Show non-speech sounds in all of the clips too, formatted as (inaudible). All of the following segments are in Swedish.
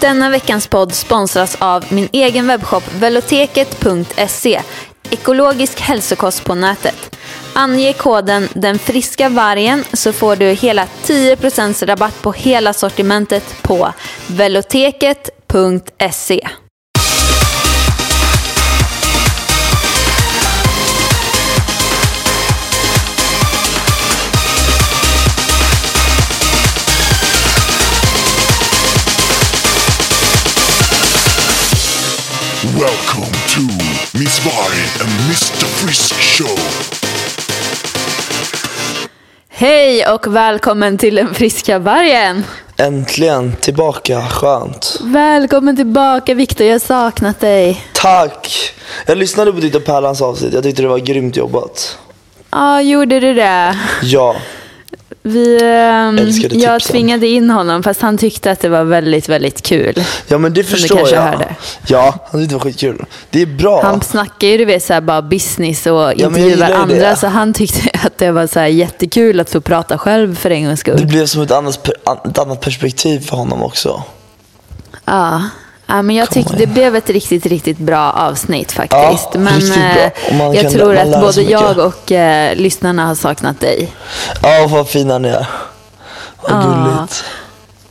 Denna veckans podd sponsras av min egen webbshop veloteket.se. Ekologisk hälsokost på nätet. Ange koden den friska vargen så får du hela 10% rabatt på hela sortimentet på veloteket.se. And Mr Frisk Show. Hej och välkommen till den friska vargen. Äntligen tillbaka, skönt. Välkommen tillbaka Viktor, jag har saknat dig. Tack! Jag lyssnade på ditt och Pärlans avsnitt, jag tyckte det var grymt jobbat. Ja, gjorde du det? Ja, Vi, Älskade jag tvingade in honom fast han tyckte att det var väldigt, väldigt kul. ja men det Som förstår kanske jag. hörde. Ja, han tyckte det var skitkul. Det är bra. Han snackar ju du vet, så här, bara business och intervjuar ju andra det. så han tyckte (laughs) att det var så här, jättekul att få prata själv för en gångs Det skull. blev som ett annat, ett annat perspektiv för honom också. Ja. Ja, men jag tyckte det blev ett riktigt, riktigt bra avsnitt faktiskt. Ja, men eh, jag tror att både jag och eh, lyssnarna har saknat dig. Ja, vad fina ni är. Vad Ja. gulligt.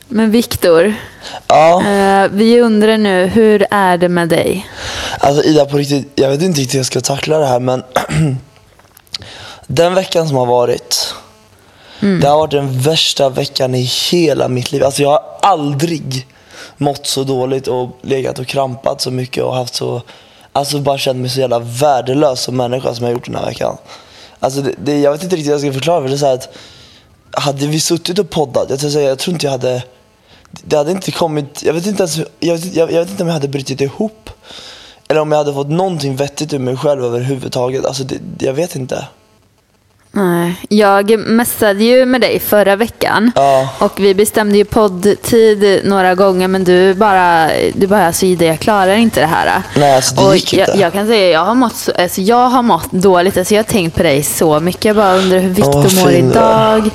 Men Viktor, Ja, eh, vi undrar nu, hur är det med dig? alltså Ida på riktigt, jag vet inte riktigt hur jag ska tackla det här men (clears throat) den veckan som har varit, det har varit den värsta veckan i hela mitt liv. Alltså jag har aldrig mått så dåligt och legat och krampat så mycket och haft så, alltså bara känt mig så jävla värdelös som människa som jag gjort den här veckan. Alltså det, det, jag vet inte riktigt hur jag ska förklara för det är så här att hade vi suttit och poddat, jag tror, säga, jag tror inte jag hade det hade inte kommit, jag vet inte ens, jag vet, jag, jag vet inte om jag hade brutit ihop eller om jag hade fått någonting vettigt ur mig själv överhuvudtaget. Alltså det, jag vet inte. Nej, jag messade ju med dig förra veckan Ja. och vi bestämde ju poddtid några gånger men du bara, du bara alltså Ida jag klarar inte det här. Nej, alltså, det och gick jag, inte. jag kan säga jag har mått, så- alltså, jag har mått dåligt, alltså, jag har tänkt på dig så mycket. Jag bara undrar hur Viktor mår idag.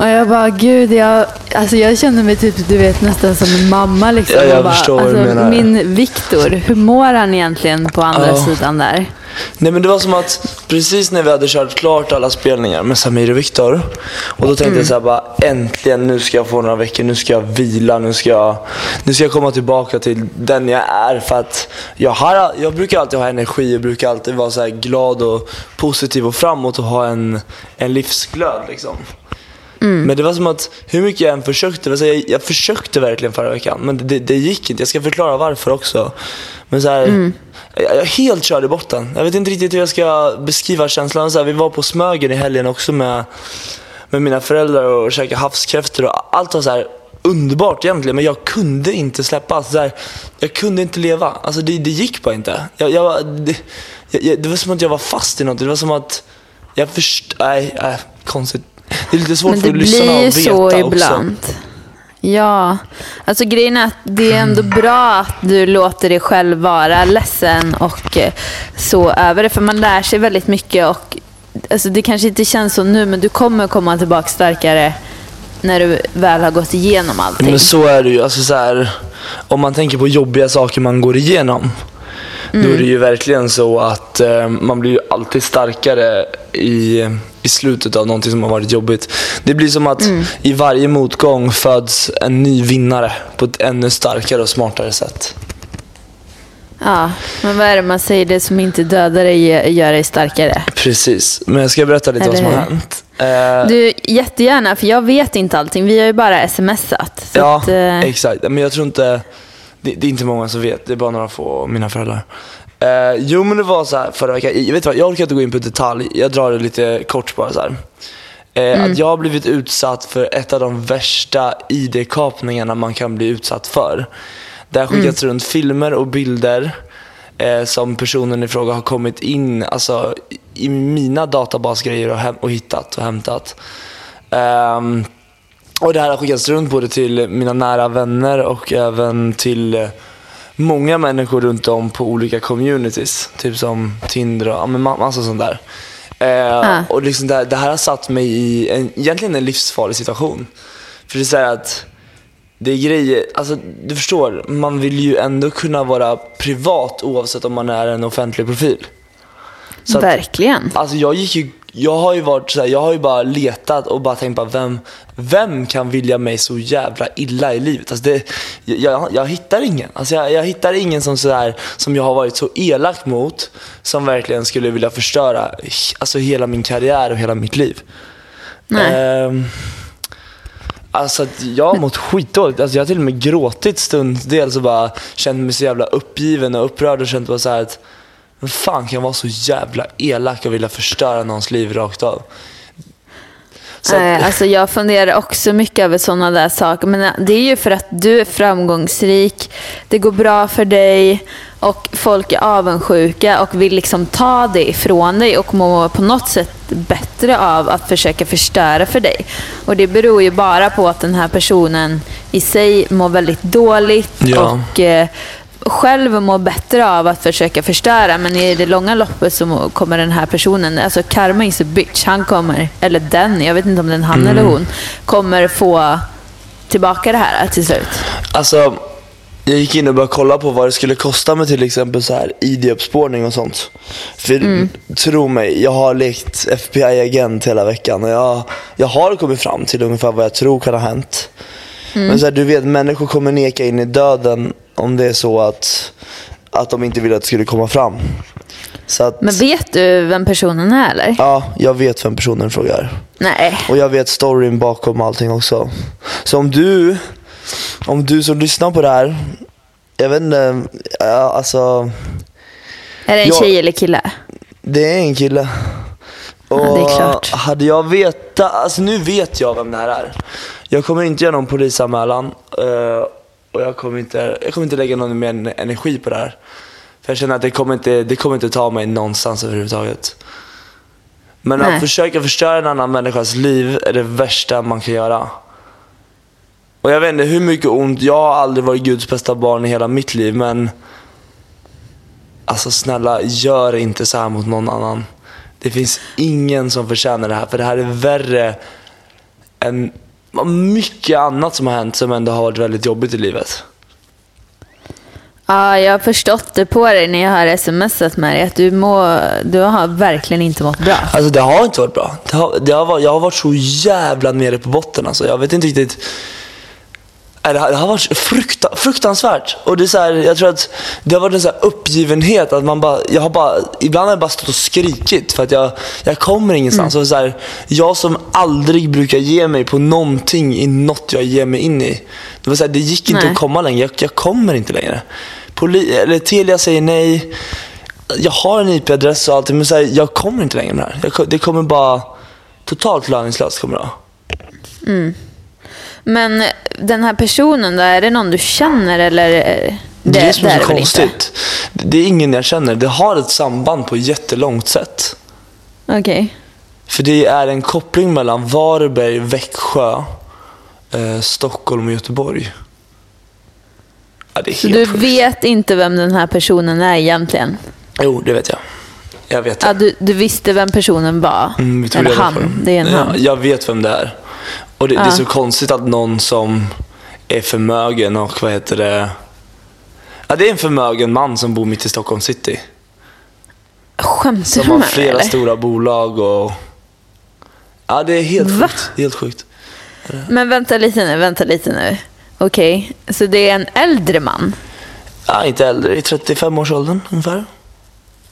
Och jag bara, gud, jag, alltså jag känner mig typ, du vet, nästan som en mamma. Liksom. Ja, jag Och bara, förstår vad du alltså, menar. Min Viktor, hur mår han egentligen på andra Ja. sidan där? Nej men det var som att precis när vi hade kört klart alla spelningar med Samir och Viktor och då tänkte jag så här bara äntligen nu ska jag få några veckor, nu ska jag vila, nu ska jag, nu ska jag komma tillbaka till den jag är för att jag, har, jag brukar alltid ha energi, jag brukar alltid vara så här glad och positiv och framåt och ha en, en livsglöd liksom. Men det var som att hur mycket jag än försökte, alltså jag, jag försökte verkligen förra veckan men det, det gick inte. Jag ska förklara varför också. Men så här, jag, jag helt körde i botten. Jag vet inte riktigt hur jag ska beskriva känslan. Så här, vi var på Smögen i helgen också med, med mina föräldrar och käkade havskräftor och allt var så här underbart egentligen men jag kunde inte släppa. Alltså, så här, jag kunde inte leva. Alltså det, det gick bara inte. Jag, jag, det, jag, det var som att jag var fast i något. Det var som att jag först... Nej, nej konstigt. Det är lite svårt Men för det lyssnarna blir att veta så också. ibland. Ja, alltså grejen är att det är ändå bra att du låter dig själv vara ledsen och eh, så över det. För man lär sig väldigt mycket och alltså det kanske inte känns så nu men du kommer komma tillbaka starkare när du väl har gått igenom allting. Men så är det ju. Alltså så här, om man tänker på jobbiga saker man går igenom. Då är det ju verkligen så att eh, man blir ju alltid starkare i, i slutet av någonting som har varit jobbigt. Det blir som att i varje motgång föds en ny vinnare på ett ännu starkare och smartare sätt. Ja, men vad är det man säger? Det som inte dödar dig gör dig starkare. Precis, men jag ska berätta lite vad som har hänt. Eh, Du, jättegärna, för jag vet inte allting. Vi har ju bara smsat. Ja, att, eh, exakt. Men jag tror inte, det, det är inte många som vet, det är bara några få av mina föräldrar. Eh, jo men det var så här förra veckan, jag vet vad, jag orkar inte gå in på detalj, jag drar det lite kort bara så här. Eh, Att jag har blivit utsatt för ett av de värsta ID-kapningarna man kan bli utsatt för. Det har skickats runt filmer och bilder eh, som personen i fråga har kommit in alltså, i mina databasgrejer och, och hittat och hämtat. Ehm, och det här har skickats runt både till mina nära vänner och även till många människor runt om på olika communities. Typ som Tinder och ja, men ma- massa sånt där. Eh, Och liksom det, här, det här har satt mig i en, egentligen en livsfarlig situation. För det är så att det är grejer, alltså du förstår, man vill ju ändå kunna vara privat oavsett om man är en offentlig profil. Så att- Verkligen. Alltså jag gick ju, jag har ju varit så här, jag har ju bara letat och bara tänkt på vem, vem kan vilja mig så jävla illa i livet? Alltså det, jag, jag hittar ingen. Alltså jag, jag hittar ingen som, så här, som jag har varit så elak mot som verkligen skulle vilja förstöra alltså hela min karriär och hela mitt liv. Nej. Ehm, alltså jag har mått skitdåligt. Alltså jag har till och med gråtit stundtals och bara känt mig så jävla uppgiven och upprörd och känt bara så att vem fan kan vara så jävla elak och vilja förstöra någons liv rakt av? Så Nej, alltså jag funderar också mycket över sådana där saker. Men eh, det är ju för att du är framgångsrik, det går bra för dig och folk är avundsjuka och vill liksom ta det ifrån dig och må på något sätt bättre av att försöka förstöra för dig. Och det beror ju bara på att den här personen i sig mår väldigt dåligt Ja. och eh, själv mår bättre av att försöka förstöra men i det långa loppet så må- kommer den här personen, alltså karma is a bitch, han kommer, eller den, jag vet inte om det är han eller hon, kommer få tillbaka det här till slut. Alltså, jag gick in och började kolla på vad det skulle kosta med till exempel så här ID-uppspårning och sånt. För tro mig, jag har lekt FBI-agent hela veckan och jag, jag har kommit fram till ungefär vad jag tror kan ha hänt. Men så här, du vet, människor kommer neka in i döden om det är så att, att de inte vill att det skulle komma fram. Att, Men vet du vem personen är eller? ja, jag vet vem personen i fråga är. Nej. Och jag vet storyn bakom allting också. Så om du, om du som lyssnar på det här, jag vet inte, ja, alltså Är det en Jag- tjej eller kille? det är en kille. Och Ja, det är klart. hade jag vetat, alltså nu vet jag vem det här är. Jag kommer inte göra någon polisanmälan eh, och jag kommer, inte, jag kommer inte lägga någon mer energi på det här. För jag känner att det kommer inte, det kommer inte ta mig någonstans överhuvudtaget. Men Nej. att försöka förstöra en annan människas liv är det värsta man kan göra. Och jag vet inte hur mycket ont, jag har aldrig varit Guds bästa barn i hela mitt liv men Alltså snälla, gör inte så här mot någon annan. Det finns ingen som förtjänar det här, för det här är värre än mycket annat som har hänt som ändå har varit väldigt jobbigt i livet. Ja, jag har förstått det på dig när jag har smsat med dig att du, må, du har verkligen inte mått bra. Alltså det har inte varit bra. Det har, det har varit, jag har varit så jävla nere på botten alltså. Jag vet inte riktigt. Nej, Det har, det har varit frukta, fruktansvärt. Och det är så här, jag tror att det har varit en så här uppgivenhet. Att man bara, jag har bara, ibland har jag bara stått och skrikit för att jag, jag kommer ingenstans. Och så här, jag som aldrig brukar ge mig på någonting i något jag ger mig in i. Det, var så här, det gick inte Nej. att komma längre. Jag, jag kommer inte längre. Poli, eller Telia säger nej. Jag har en IP-adress och allt men så här, jag kommer inte längre med det här. Jag, det kommer bara totalt löningslöst kommer det vara. Men den här personen då, är det någon du känner eller? eh, Det, är det som är det så väl inte? konstigt. Det är ingen jag känner. Det har ett samband på jättelångt sätt. Okej. För det är en koppling mellan Varberg, Växjö, eh, Stockholm och Göteborg. Ja, det är Så du sjukt. vet inte vem den här personen är egentligen? Jo, det vet jag. Jag vet det. Ja, du, du visste vem personen var? Mm, eller han? Det är en ja, han. Jag vet vem det är. Och det, det är så konstigt att någon som är förmögen och vad heter det? Ja, det är en förmögen man som bor mitt i Stockholm city. Skämtar Som du har med mig flera eller? stora bolag och... Ja, det är helt Va? sjukt. Helt sjukt. Men vänta lite nu, vänta lite nu. Okej, så det är en äldre man? Ja, inte äldre, i 35-årsåldern ungefär.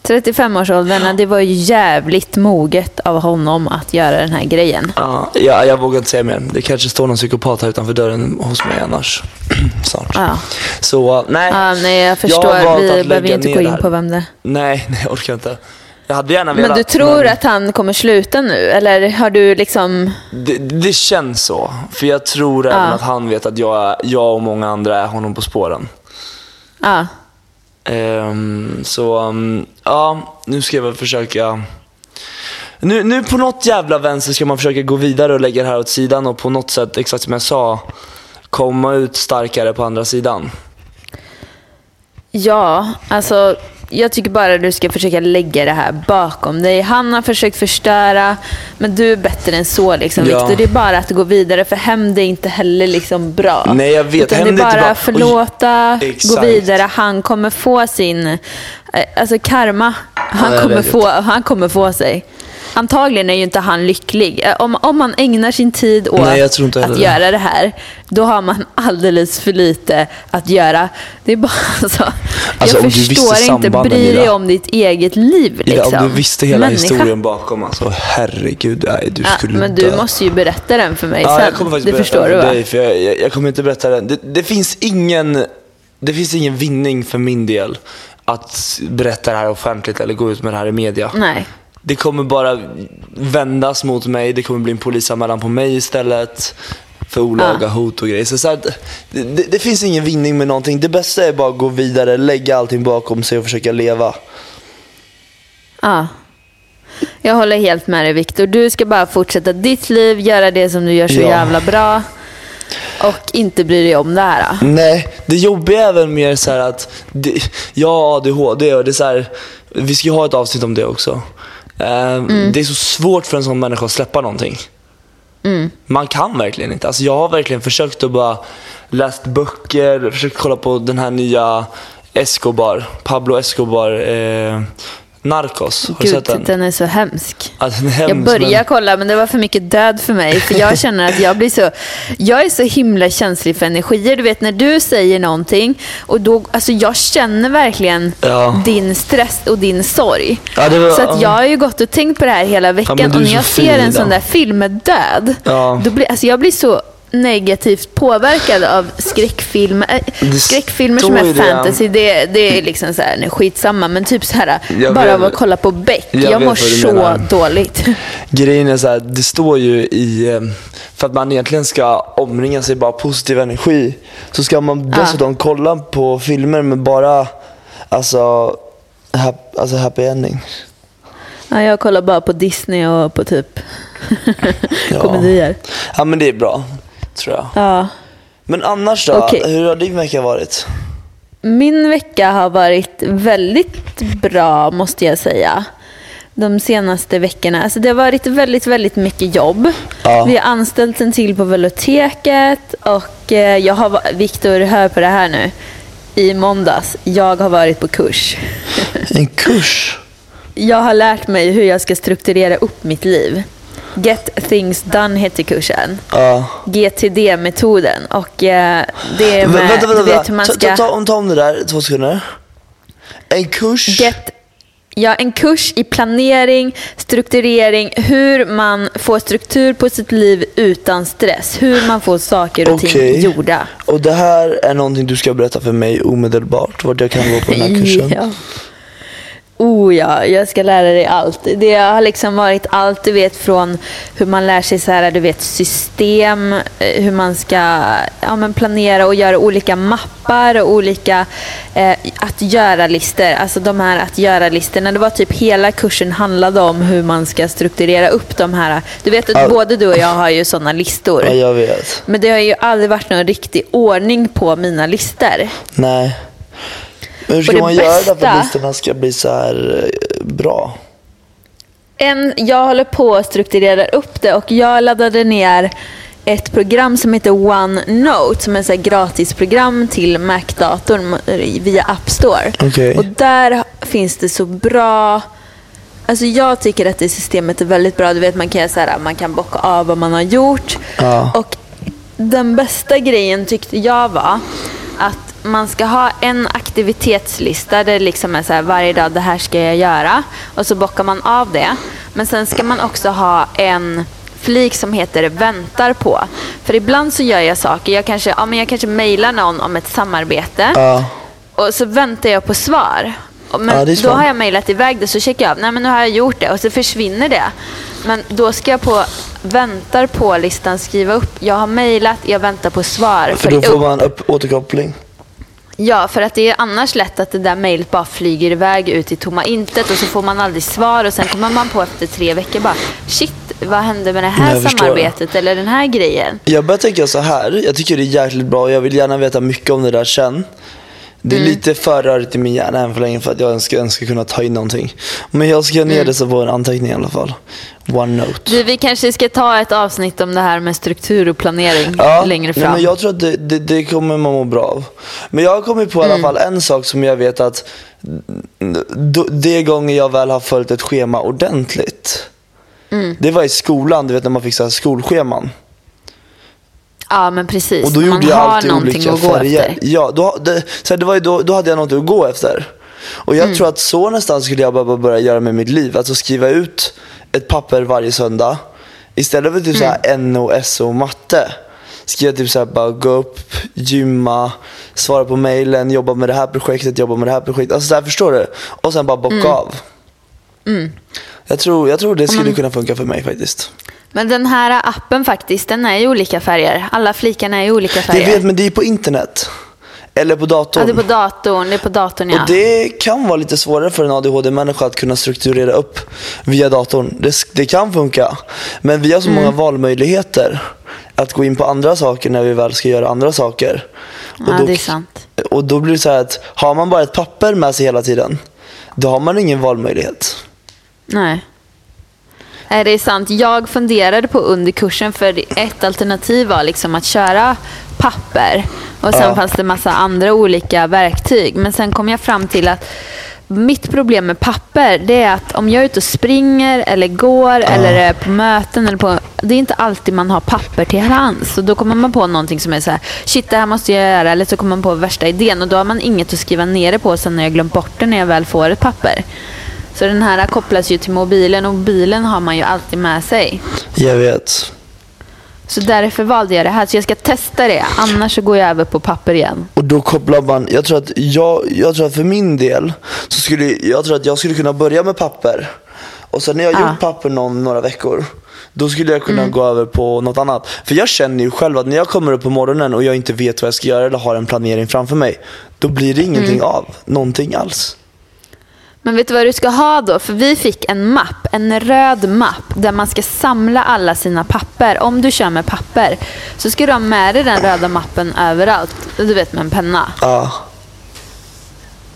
35-årsåldern, det var ju jävligt moget av honom att göra den här grejen. Ja, jag, jag vågar inte säga mer. Det kanske står någon psykopat här utanför dörren hos mig annars. (clears throat) Snart. Ja. Så nej. Ja, nej, jag förstår. valt Vi behöver inte gå in på vem det är. Nej, (laughs) nej, jag orkar inte. Jag hade gärna velat. Men du tror men att han kommer sluta nu? Eller har du liksom... det, det känns så. För jag tror även att han vet att jag, jag och många andra är honom på spåren. Ja. Um, så um, ja, nu ska jag väl försöka. Nu, nu på något jävla vänster ska man försöka gå vidare och lägga det här åt sidan och på något sätt, exakt som jag sa, komma ut starkare på andra sidan. Ja, alltså jag tycker bara du ska försöka lägga det här bakom dig. Han har försökt förstöra, men du är bättre än så. Liksom, Ja. Victor. Det är bara att gå vidare, för hämnd är inte heller liksom bra. Nej, jag vet. Utan det är bara bra. att förlåta, Oj, gå vidare. Han kommer få sin... eh, Alltså karma. Han, Ja, kommer få, han kommer få sig. Antagligen är ju inte han lycklig. Eh, Om, om man ägnar sin tid åt Nej, att det. göra det här, då har man alldeles för lite att göra. Det är bara (laughs) så. Alltså, jag förstår inte, sambanden, bry dig Ida. om ditt eget liv. Ida, Liksom. om du visste hela Människa. historien bakom, alltså herregud, nej, du Ja, skulle men du dö. måste ju berätta den för mig Ja, sen. jag kommer faktiskt det berätta förstår den för dig, för jag, jag, jag kommer inte berätta den. Det, det, finns ingen, det finns ingen vinning för min del att berätta det här offentligt eller gå ut med det här i media. Nej. Det kommer bara vändas mot mig, det kommer bli en polisanmälan på mig istället för olaga Ja. hot och grejer. Så, så här, det, det, finns ingen vinning med någonting. Det bästa är bara att gå vidare, lägga allting bakom sig och försöka leva. Ja. Jag håller helt med dig Viktor. Du ska bara fortsätta ditt liv, göra det som du gör så Ja. jävla bra. Och inte bry dig om det här. Nej, det jobbiga är väl mer så här att det, jag har ADHD och det är så här, vi ska ju ha ett avsnitt om det också. Eh, Det är så svårt för en sån människa att släppa någonting. Man kan verkligen inte. Alltså jag har verkligen försökt att bara läst böcker, försökt kolla på den här nya Escobar, Pablo Escobar, eh, Narcos. Har du Gud, sett den? den är så hemsk. Ja, den är Jag hemsk, började men- kolla men det var för mycket död för mig. För jag (laughs) känner att jag blir så... Jag är så himla känslig för energier. Du vet när du säger någonting och då... Alltså jag känner verkligen Ja. din stress och din sorg. Ja, var- så att jag har ju gått och tänkt på det här hela veckan. du och är när jag ser en Ida. sån där film med död. Ja. Då blir, alltså jag blir så negativt påverkad av skräckfilmer. Det skräckfilmer som är fantasy, det, det är liksom så här, nej, skitsamma. Men typ så här, Jag bara vet- av att kolla på Beck. jag Jag, mår så dåligt. (laughs) Grejen är så här, det står ju i, eh, för att man egentligen ska omringa sig bara positiv energi, så ska man dessutom kolla på filmer med bara, alltså, hap, alltså happy ending. Ja, jag kollar bara på Disney och på typ (laughs) Ja. komedier. Ja men det är bra, tror jag. Ja. Men annars då, Okej. hur har din vecka varit? Min vecka har varit väldigt bra måste jag säga. De senaste veckorna. Alltså det har varit väldigt, väldigt mycket jobb. Ja. Vi har anställt en till på biblioteket och eh, jag har, Viktor, hör på det här nu. I måndags, jag har varit på kurs. En kurs? (laughs) Jag har lärt mig hur jag ska strukturera upp mitt liv. Get things done heter kursen. Ja. GTD-metoden. Och eh, det är med, vänta, vänta, du vet hur vänta. man Ta, ska... ta, ta, om- ta om det där, två sekunder. En kurs? Get, ja, en kurs i planering, strukturering, hur man får struktur på sitt liv utan stress. Hur man får saker och ting Okej. gjorda. Och det här är någonting du ska berätta för mig omedelbart, vart jag kan gå på den här (laughs) kursen. Ja. Oh ja, jag ska lära dig allt. Det har liksom varit allt du vet från hur man lär sig så här, du vet, system, eh, hur man ska ja, men planera och göra olika mappar och olika eh, att göra-listor. Alltså de här att göra-listorna. Det var typ hela kursen handlade om hur man ska strukturera upp de här. Du vet att Ja. både du och jag har ju sådana listor. Ja, jag vet. Men det har ju aldrig varit någon riktig ordning på mina listor. Nej. Men hur ska det man göra för bästa- att listorna ska bli så här eh, bra? En, jag håller på att strukturera upp det och jag laddade ner ett program som heter OneNote som är ett gratisprogram till Mac-datorn via App Store. Okej. Och där finns det så bra Alltså jag tycker att det systemet är väldigt bra. Du vet man kan, så här, man kan bocka av vad man har gjort. Ja. Och den bästa grejen tyckte jag var att man ska ha en aktivitetslista där det liksom är så här, varje dag det här ska jag göra. Och så bockar man av det. Men sen ska man också ha en flik som heter väntar på. För ibland så gör jag saker. Jag kanske, ja, men jag kanske mejlar någon om ett samarbete. Ja. Och så väntar jag på svar. Men Ja, då har jag mejlat iväg det så checkar jag av. Nej men nu har jag gjort det och så försvinner det. Men då ska jag på väntar på-listan skriva upp. Jag har mejlat, jag väntar på svar. För då får upp. man upp, återkoppling. Ja, för att det är annars lätt att det där mejlet bara flyger iväg ut i tomma intet och så får man aldrig svar och sen kommer man på efter tre veckor bara shit, vad hände med det här Jag samarbetet eller den här grejen? Jag börjar tänka så här. jag tycker det är jäkligt bra och jag vill gärna veta mycket om det där sen. Det Mm. är lite för rörigt i min hjärna än för länge för att jag ens ska, ens ska kunna ta in någonting. Men jag ska Mm. ner det så på en anteckning i alla fall. OneNote. Du, vi kanske ska ta ett avsnitt om det här med struktur och planering längre nej, fram. men jag tror att det, det, det kommer man må bra av. Men jag har kommit på i Mm. alla fall en sak som jag vet att det gånger jag väl har följt ett schema ordentligt. Mm. Det var i skolan, du vet när man fick så här skolscheman. Ja, men precis. Och då gjorde man jag har alltid olika färger. Ja, då, det, så här, det var ju då, då hade jag något att gå efter. Och Mm. jag tror att så nästan skulle jag bara börja göra med mitt liv. Alltså skriva ut ett papper varje söndag. Istället för typ så Mm. här NO, SO och matte. Skriva typ så här, bara gå upp, gymma, svara på mailen, jobba med det här projektet, jobba med det här projektet. Alltså så här, förstår du? Och sen bara bocka Mm. av. Jag, tror, jag tror det skulle kunna funka för mig faktiskt. Men den här appen faktiskt, den är i olika färger. Alla flikarna är i olika Jag färger. vet, men det är på internet. Eller på datorn. Ja, det är på datorn. Det är på datorn, ja. Och det kan vara lite svårare för en ADHD-människa att kunna strukturera upp via datorn. Det, det kan funka. Men vi har så Mm. många valmöjligheter att gå in på andra saker när vi väl ska göra andra saker. Och Ja, då, det är sant. Och då blir det så här att har man bara ett papper med sig hela tiden, då har man ingen valmöjlighet. Nej. Nej, det är sant. Jag funderade på under kursen, för ett alternativ var liksom att köra papper. Och sen Ja. fanns det massa andra olika verktyg. Men sen kom jag fram till att mitt problem med papper, det är att om jag är ute och springer eller går eller är på möten, eller på, det är inte alltid man har papper till hands. Och då kommer man på någonting som är så här, shit det här måste jag göra, eller så kommer man på värsta idén och då har man inget att skriva ner det på sen när jag glömt bort det när jag väl får ett papper. Så den här kopplas ju till mobilen och mobilen har man ju alltid med sig. Jag vet. Så därför valde jag det här. Så jag ska testa det. Annars så går jag över på papper igen. Och då kopplar man, jag tror att, jag, jag tror att för min del, så skulle jag tror att jag skulle kunna börja med papper. Och sen när jag Ja. gjort papper någon, några veckor, då skulle jag kunna Mm. gå över på något annat. För jag känner ju själv att när jag kommer upp på morgonen och jag inte vet vad jag ska göra eller har en planering framför mig, då blir det ingenting Mm. av. Någonting alls. Men vet du vad du ska ha då? För vi fick en mapp, en röd mapp där man ska samla alla sina papper. Om du kör med papper så ska du ha med dig den röda mappen överallt. Du vet med en penna. Ja.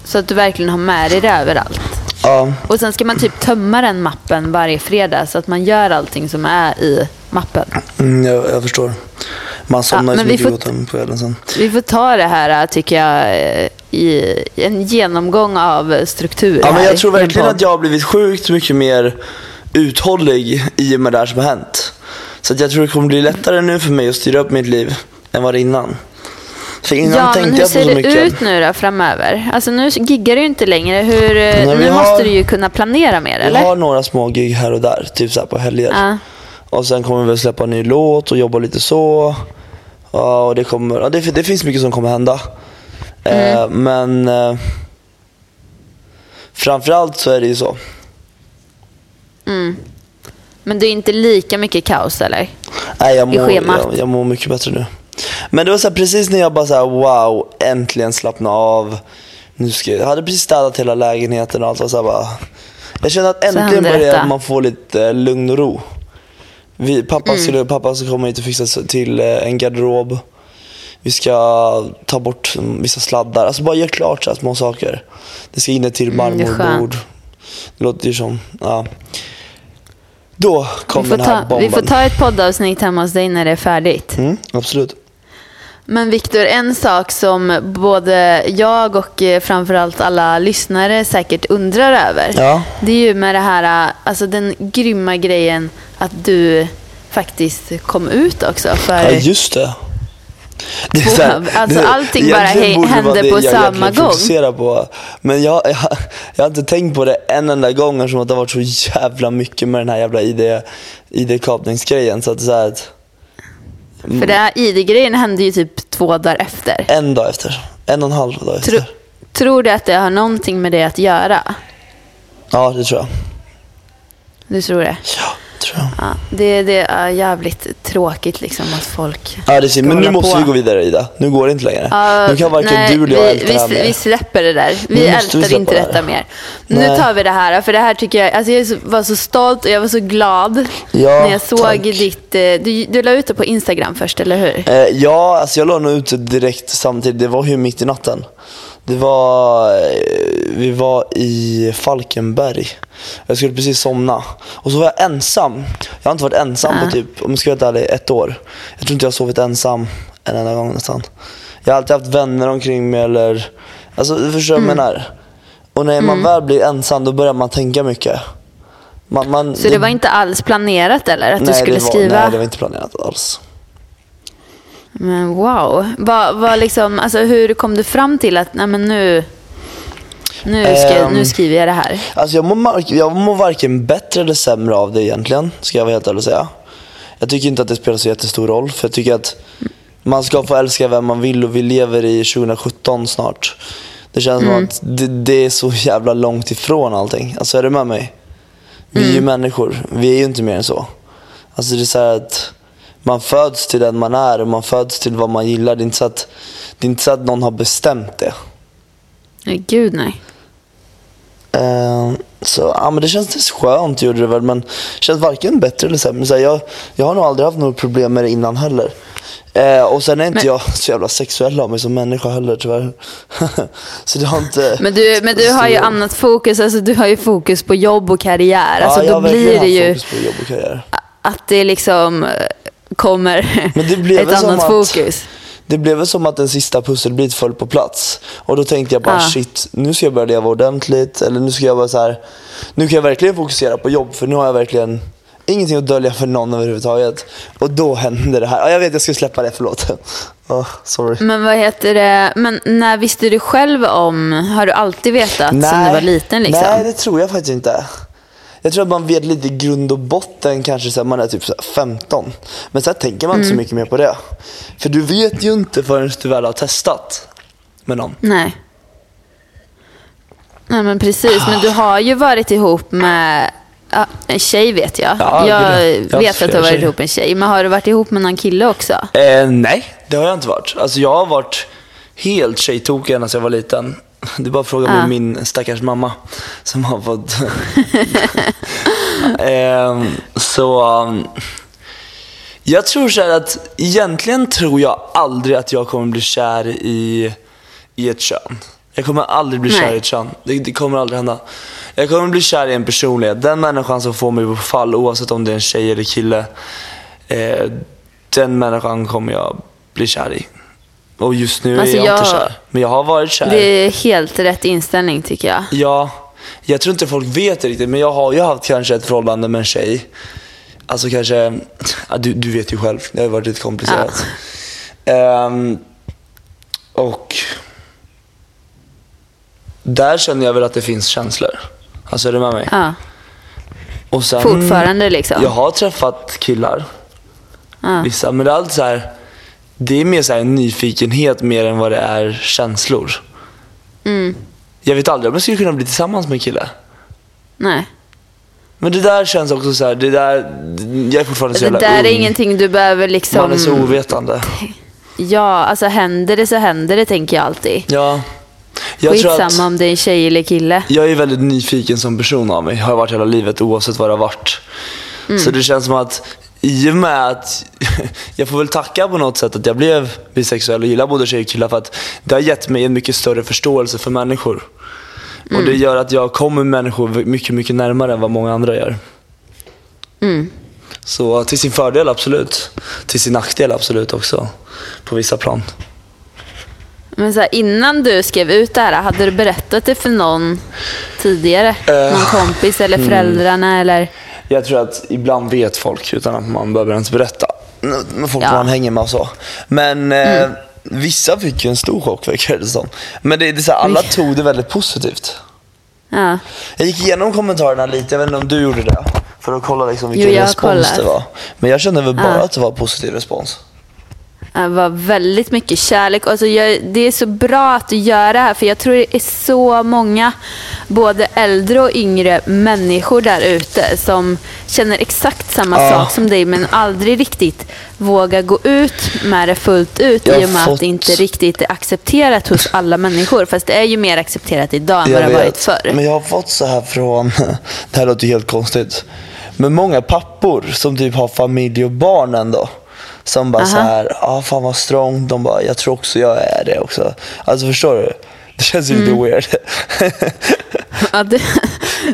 Så att du verkligen har med dig det överallt. Ja. Och sen ska man typ tömma den mappen varje fredag så att man gör allting som är i mappen. Mm, jag, jag förstår. Man somnar Ja, men vi får- på kvällen sen. Vi får ta det här tycker jag eh, i en genomgång av struktur. Ja, men jag tror verkligen att jag har blivit sjukt mycket mer uthållig i och med det här som har hänt. Så att jag tror det kommer bli lättare nu för mig att styra upp mitt liv än vad det innan. För innan Ja, men tänkte hur jag på ser det mycket. ut nu då framöver? Alltså nu giggar du ju inte längre. Hur, eh, Nej, nu har- måste du ju kunna planera mer, Jag eller? har några små gig här och där, typ så på helger. Ja. Och sen kommer vi väl släppa en ny låt och jobba lite så. Ja, och det, kommer, ja, det, det finns mycket som kommer hända. Mm. Eh, men eh, framförallt så är det ju så. Men det är inte lika mycket kaos, eller? Nej, jag I mår, schemat. jag, jag mår mycket bättre nu. Men det var så här, precis när jag bara så här, wow, äntligen slappna av. Nu ska jag, jag hade precis städat hela lägenheten och allt var så här, bara. Jag kände att äntligen detta. man få lite eh, lugn och ro. Vi, pappa, Mm. skulle, pappa ska komma hit och fixa till eh, en garderob. Vi ska ta bort mm, vissa sladdar. Alltså bara göra klart så här små saker. Det ska in ett till Mm, det marmorbord. det låter ju som, ja. Då kom Vi får, den här ta, bomben. vi får ta ett poddavsnitt hemma hos dig när det är färdigt. Mm, absolut. Men Viktor, en sak som både jag och eh, framförallt alla lyssnare säkert undrar över. Ja. Det är ju med det här, eh, alltså den grymma grejen att du faktiskt kom ut också. För Ja, just det. det är så här- (laughs) alltså, allting bara det hände det på jag samma gång. på. Men jag, jag, (laughs) jag har inte tänkt på det en enda gång eftersom att det har varit så jävla mycket med den här jävla ID, ID-kapningsgrejen. Så att det är så här att För det ID-grejen hände ju typ två dagar efter. en dag efter, en och en halv dag efter. Tro, tror du att det har någonting med det att göra? Ja, det tror jag. Du tror det? Ja, tror jag. Ja, det, det är jävligt tråkigt liksom att folk Ja, det synd. Men nu måste på. vi gå vidare Ida. Nu går det inte längre. Ja, nu kan varken nej, du eller jag vi, älta det här vi, mer. vi släpper det där. Vi vi ältar släppa inte det detta mer. Nej. Nu tar vi det här, för det här tycker jag... Alltså jag var så stolt och jag var så glad Ja, när jag såg tack. ditt... eh, Du, du la ut det på Instagram först, eller hur? Eh, ja, alltså jag la nog ut det direkt samtidigt. Det var ju mitt i natten. Det var, eh, vi var i Falkenberg. Jag skulle precis somna. Och så var jag ensam. Jag har inte varit ensam på typ, om jag ska vara ärlig, ett år. Jag tror inte jag har sovit ensam en enda gång nästan. Jag har alltid haft vänner omkring mig eller, alltså du förstår vad jag menar. Och när man väl blir ensam då börjar man tänka mycket. Man, man, Så det var inte alls planerat eller? Att du nej, skulle det var, skriva? Nej, det var inte planerat alls. Men wow. Vad, vad liksom, alltså, hur kom du fram till att nej, men nu, nu, ska, Ehm. nu skriver jag det här? Alltså jag mår, jag mår varken bättre eller sämre av det egentligen, ska jag vara helt ärlig och säga. Jag tycker inte att det spelar så jättestor roll, för jag tycker att man ska få älska vem man vill och vi lever i 2017 snart. Det känns som att det, det är så jävla långt ifrån allting. Alltså är du med mig? Vi är ju människor, vi är ju inte mer än så. Alltså det är så här att man föds till den man är och man föds till vad man gillar. Det är inte så att, det är inte så att någon har bestämt det. Nej, Gud nej. Eh, så ja, men det känns skönt gjorde det väl men det känns varken bättre eller sämre. Så här, jag, jag har nog aldrig haft något problem med det innan heller. Eh, och sen är inte Men- jag så jävla sexuell av mig som människa heller tyvärr. (laughs) så det har inte... (laughs) Men du, men du har ju annat fokus. Alltså, du har ju fokus på jobb och karriär. Alltså, ja, jag då har blir det ju fokus på jobb och karriär. att det liksom eh, kommer Men det blev (laughs) ett annat att- fokus. Det blev väl som att den sista pusselbit föll på plats. Och då tänkte jag bara Ja. shit, nu ska jag börja leva ordentligt. Eller nu ska jag bara så här, nu kan jag verkligen fokusera på jobb för nu har jag verkligen ingenting att dölja för någon överhuvudtaget. Och då hände det här. Ja, jag vet, jag ska släppa det, förlåt. (laughs) Oh, sorry. Men vad heter det? Men när visste du själv om? Har du alltid vetat sen du var liten? Liksom? Nej, det tror jag faktiskt inte. Jag tror att man vet lite grund och botten kanske sen man är typ så här 15. Men sen tänker man inte Mm. så mycket mer på det. För du vet ju inte förrän du väl har testat med någon. Nej. Nej men precis, men du har ju varit ihop med ja, en tjej vet jag. Ja, jag jag vet att du har varit tjejer. ihop med en tjej. Men har du varit ihop med någon kille också? Eh, nej, det har jag inte varit. Alltså jag har varit helt tjejtokig sedan jag var liten. Är bara att fråga Ja. min stackars mamma som har fått... (laughs) eh, så... um, jag tror så här att egentligen tror jag aldrig att jag kommer bli kär i, i ett kön. Jag kommer aldrig bli kär Nej. i ett kön. Det, det kommer aldrig hända. Jag kommer bli kär i en personlighet. Den människan som får mig på fall, oavsett om det är en tjej eller kille. Eh, den människan kommer jag bli kär i. Och just nu Alltså, är jag, inte jag- kär. Men jag har varit kär. Det är helt rätt inställning tycker jag. Ja, jag tror inte folk vet det riktigt, men jag har ju haft kanske ett förhållande med en tjej. Alltså kanske, ja, du, du vet ju själv, det har ju varit lite komplicerat. Ehm, och där känner jag väl att det finns känslor. Alltså är du med mig? Ja. Och sen, Fortfarande liksom. Jag har träffat killar, Ja. vissa, men det är alltid så här. Det är mer så en nyfikenhet mer än vad det är känslor. Mm. Jag vet aldrig om jag skulle kunna bli tillsammans med en kille. Nej. Men det där känns också så här, det där, jag är fortfarande så Det jävla där ung. är ingenting du behöver liksom... Man är så ovetande. Ja, alltså händer det så händer det tänker jag alltid. Ja. Jag tror Skitsamma att om det är en tjej eller kille. jag är väldigt nyfiken som person av mig. Har varit hela livet oavsett vad det har varit. Mm. Så det känns som att i och med att (laughs) jag får väl tacka på något sätt att jag blev bisexuell och gillar både tjejer och killar för att det har gett mig en mycket större förståelse för människor. Och Mm. det gör att jag kommer människor mycket, mycket närmare än vad många andra gör. Mm. Så till sin fördel absolut. Till sin nackdel absolut också. På vissa plan. Men så här, innan du skrev ut det här, hade du berättat det för någon tidigare? Eh, någon kompis eller mm. föräldrarna eller? Jag tror att ibland vet folk utan att man behöver ens berätta. Med folk Ja. man hänger med och så. Men eh, vissa fick ju en stor chock verkar det som. Men det, det är så här, alla tog det väldigt positivt. Ja. Jag gick igenom kommentarerna lite, jag vet inte om du gjorde det. För att kolla liksom vilken Jo, respons kollat. det var. Men jag kände väl bara Ja. att det var positiv respons. Det var väldigt mycket kärlek. Alltså jag, det är så bra att du gör det här för jag tror det är så många, både äldre och yngre människor där ute som känner exakt samma Ja. sak som dig men aldrig riktigt vågar gå ut med det fullt ut Jag i och med fått- att det inte riktigt är accepterat hos alla människor. Fast det är ju mer accepterat idag än vad det har varit förr. Men jag har fått så här från, (laughs) det här låter helt konstigt, men många pappor som typ har familj och barn ändå. Som bara Aha. så här, ah, fan vad strong. De bara, jag tror också jag är det också. Alltså förstår du? Det känns Mm. lite weird. Ja, det,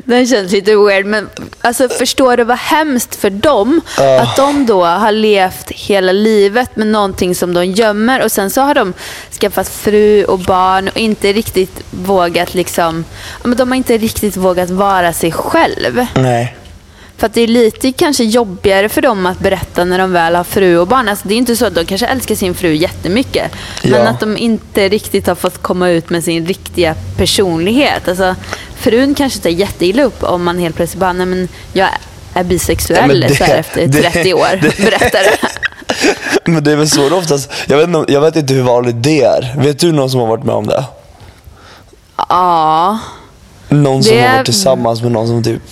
den känns lite weird. Men alltså, förstår du vad hemskt för dem? Ja. Att de då har levt hela livet med någonting som de gömmer och sen så har de skaffat fru och barn och inte riktigt vågat liksom... Men de har inte riktigt vågat vara sig själv. Nej. För att det är lite kanske jobbigare för dem att berätta när de väl har fru och barn. Alltså det är inte så att de kanske älskar sin fru jättemycket. Men Ja. att de inte riktigt har fått komma ut med sin riktiga personlighet. Alltså, frun kanske tar jätteilla upp om man helt plötsligt bara, nej men jag är bisexuell Ja, men det- så här efter det- 30 år. det- (laughs) Berättar det. (laughs) Men det är väl så det oftast, jag vet, inte, jag vet inte hur vanligt det är. Vet du någon som har varit med om det? Ja. Någon som Det har varit tillsammans med någon som typ,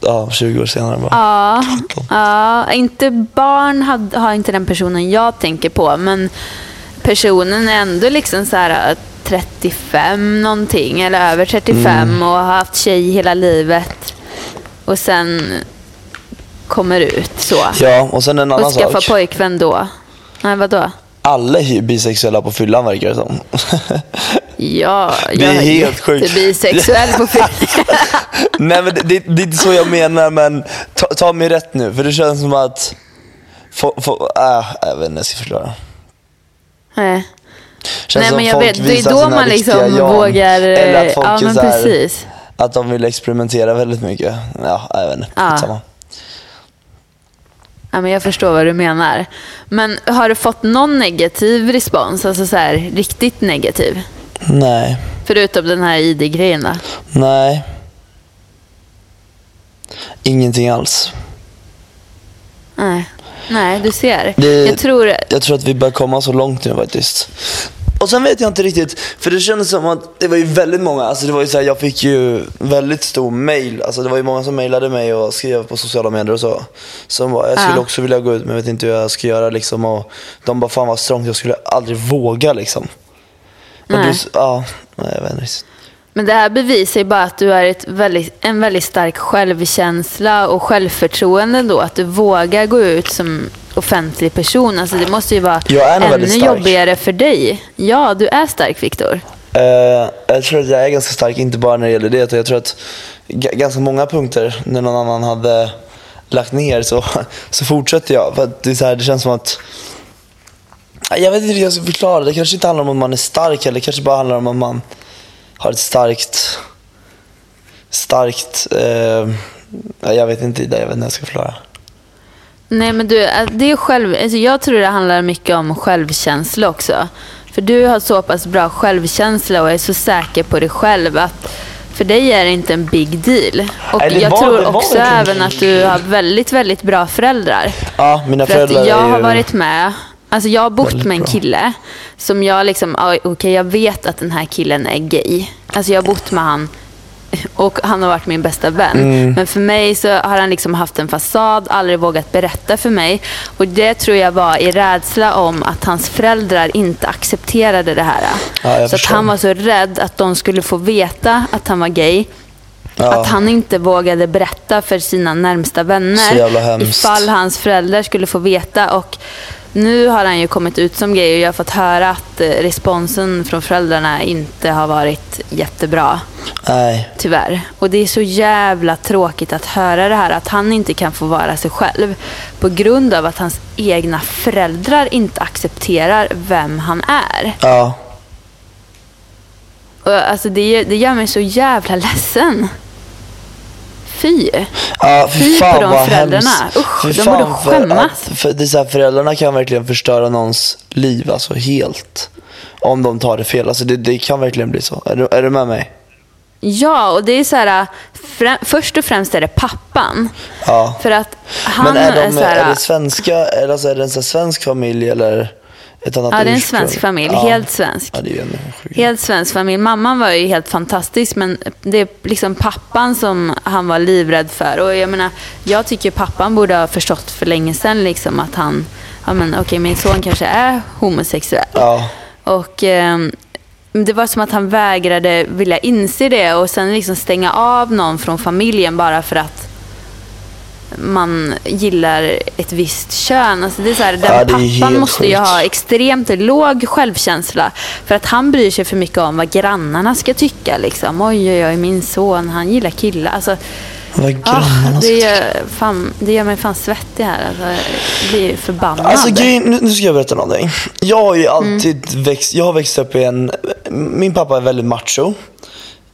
ja 20 år senare bara. Ja, ja, inte barn had- har inte den personen jag tänker på, men personen är ändå liksom så här äh, 35 någonting, eller över 35 Mm. och har haft tjej hela livet. Och sen kommer ut så. Ja, och sen en annan och skaffar sak. pojkvän då. Nej, vadå? Alla är bisexuella på fyllan verkar det som. Ja, (laughs) Det är jag helt sjukt. bisexuell på fyllan. (laughs) Nej men det, det, det är inte så jag menar men ta, ta mig rätt nu för det känns som att, få, få, äh, jag vet inte, jag ska förklara. Nej. Känns Nej, men jag vet, det är då man liksom jag. vågar, Eller att folk ja, är men så här, precis. Att de vill experimentera väldigt mycket. Ja, jag vet inte. Ja. Ja, men jag förstår vad du menar. Men har du fått någon negativ respons? Alltså så här, riktigt negativ? Nej, Förutom den här ID-grejen då? nej. Ingenting alls. Nej. Nej, du ser. Det- Jag tror... Jag tror att vi börjar komma så långt nu faktiskt. Och sen vet jag inte riktigt, för det kändes som att det var ju väldigt många, alltså det var ju så här, jag fick ju väldigt stor mail, alltså det var ju många som mailade mig och skrev på sociala medier och så. Som var, jag skulle Ja. också vilja gå ut men jag vet inte hur jag ska göra liksom och de bara fan vad strångt, jag skulle aldrig våga liksom. Och Nej. du, ja, nej, jag vet inte riktigt. Men det här bevisar ju bara att du har väldigt, en väldigt stark självkänsla och självförtroende då. Att du vågar gå ut som offentlig person. Alltså det måste ju vara Jag är nog ännu jobbigare för dig. Ja, du är stark Viktor. Eh, jag tror att jag är ganska stark, inte bara när det gäller det. Jag tror att ganska många punkter, när någon annan hade lagt ner så, (laughs) så fortsätter jag. För det, är så här, det känns som att... Jag vet inte hur jag ska förklara. Det kanske inte handlar om att man är stark, eller det kanske bara handlar om att man har ett starkt... Starkt... Eh, ja, jag vet inte jag vet inte hur jag ska förklara. Nej, men du, äh, det är själv, alltså jag tror det handlar mycket om självkänsla också. För du har så pass bra självkänsla och är så säker på dig själv att för dig är det inte en big deal. Och Nej, jag var- tror också även att du har väldigt, väldigt bra föräldrar. Ja, mina För att föräldrar jag är ju... har varit med, alltså jag har bott med en kille som jag liksom, okej jag vet att den här killen är gay. Alltså jag har bott med han och han har varit min bästa vän. Mm. Men för mig så har han liksom haft en fasad, aldrig vågat berätta för mig. Och det tror jag var i rädsla om att hans föräldrar inte accepterade det här. Ja, så att han var så rädd att de skulle få veta att han var gay. Ja. Att han inte vågade berätta för sina närmsta vänner ifall hans föräldrar skulle få veta. Och nu har han ju kommit ut som gay och jag har fått höra att eh, responsen från föräldrarna inte har varit jättebra. Nej. Tyvärr. Och det är så jävla tråkigt att höra det här att han inte kan få vara sig själv på grund av att hans egna föräldrar inte accepterar vem han är. Ja. Och alltså det, det gör mig så jävla ledsen. Fy. Ja, fy på de föräldrarna. hemskt. Usch, Fy de fan borde för skämmas. Att, för det är så här, föräldrarna kan verkligen förstöra någons liv, alltså helt. Om de tar det fel. Alltså det, det kan verkligen bli så. Är du, är du med mig? Ja, och det är så här, först och främst är det pappan. Ja. För att han Men är, de, är så här, är det svenska, eller alltså är det en så svensk familj eller Ja, det är en ursprung. svensk familj. Ja. Helt svensk. Ja, sjukt. Helt svensk familj. Mamman var ju helt fantastisk men det är liksom pappan som han var livrädd för. Och jag menar, jag tycker pappan borde ha förstått för länge sedan liksom att han, ja men okej min son kanske är homosexuell. Ja. Och ehm, det var som att han vägrade vilja inse det och sen liksom stänga av någon från familjen bara för att man gillar ett visst kön. Alltså det är så här, den Ja, det pappan måste ju sjukt. ha extremt låg självkänsla för att han bryr sig för mycket om vad grannarna ska tycka. Liksom. Oj, oj, oj, min son, han gillar killar. Alltså, Vad ah, grannarna det, ska gör, fan, det gör mig fan svettig här. Alltså, jag blir förbannad. Alltså grejen, nu, ska jag berätta någonting. Jag har ju Mm. alltid växt, jag har växt upp i en, min pappa är väldigt macho.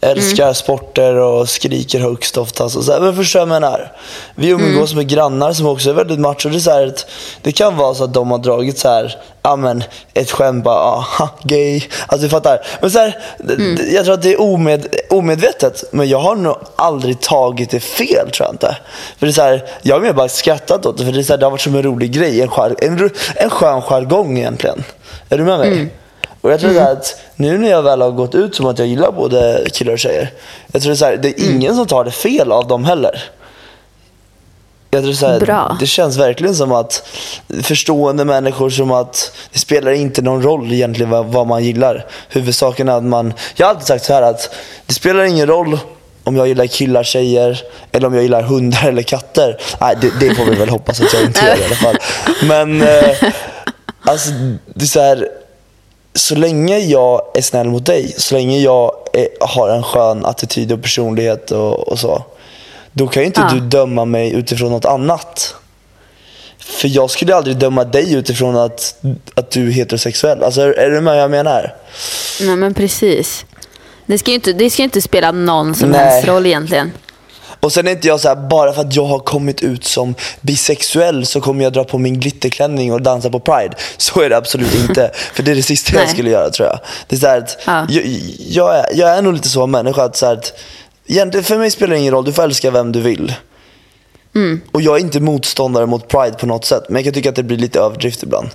Älskar Mm. sporter och skriker högst oftast. Och så här. Men förstår jag menar? Vi umgås Mm. med grannar som också är väldigt macho. Det, är så här att, det kan vara så att de har dragit så här, ja men ett skämt bara, aha, gay. Alltså du fattar. Men så här, Mm. jag tror att det är omed, omedvetet. Men jag har nog aldrig tagit det fel tror jag inte. För det är så här, jag har mer bara skrattat åt det. För det, är så här, det har varit som en rolig grej. En, en, en skön jargong egentligen. Är du med mig? Och jag tror här att nu när jag väl har gått ut som att jag gillar både killar och tjejer. Jag tror det är, så här, det är ingen som tar det fel av dem heller. Jag tror så här. Det känns verkligen som att förstående människor som att det spelar inte någon roll egentligen vad, vad man gillar. Huvudsaken är att man, jag har alltid sagt så här att det spelar ingen roll om jag gillar killar, tjejer eller om jag gillar hundar eller katter. Nej, det, det får vi väl hoppas att jag inte gör i alla fall. (laughs) Men eh, alltså, det är så här, så länge jag är snäll mot dig, så länge jag är, har en skön attityd och personlighet och, och så. Då kan ju inte Ja. du döma mig utifrån något annat. För jag skulle aldrig döma dig utifrån att, att du är heterosexuell. Alltså, är, är du med vad jag menar? Nej men precis. Det ska ju inte, det ska inte spela någon som Nej. helst roll egentligen. Och sen är inte jag så här, bara för att jag har kommit ut som bisexuell så kommer jag dra på min glitterklänning och dansa på Pride. Så är det absolut (laughs) inte. för det är det sista jag skulle göra tror jag. Det är så att, Ja. jag, jag, är, jag är nog lite så människa att, så här att egentligen för mig spelar det ingen roll, du får älska vem du vill. Mm. Och jag är inte motståndare mot Pride på något sätt, men jag kan tycka att det blir lite överdrift ibland.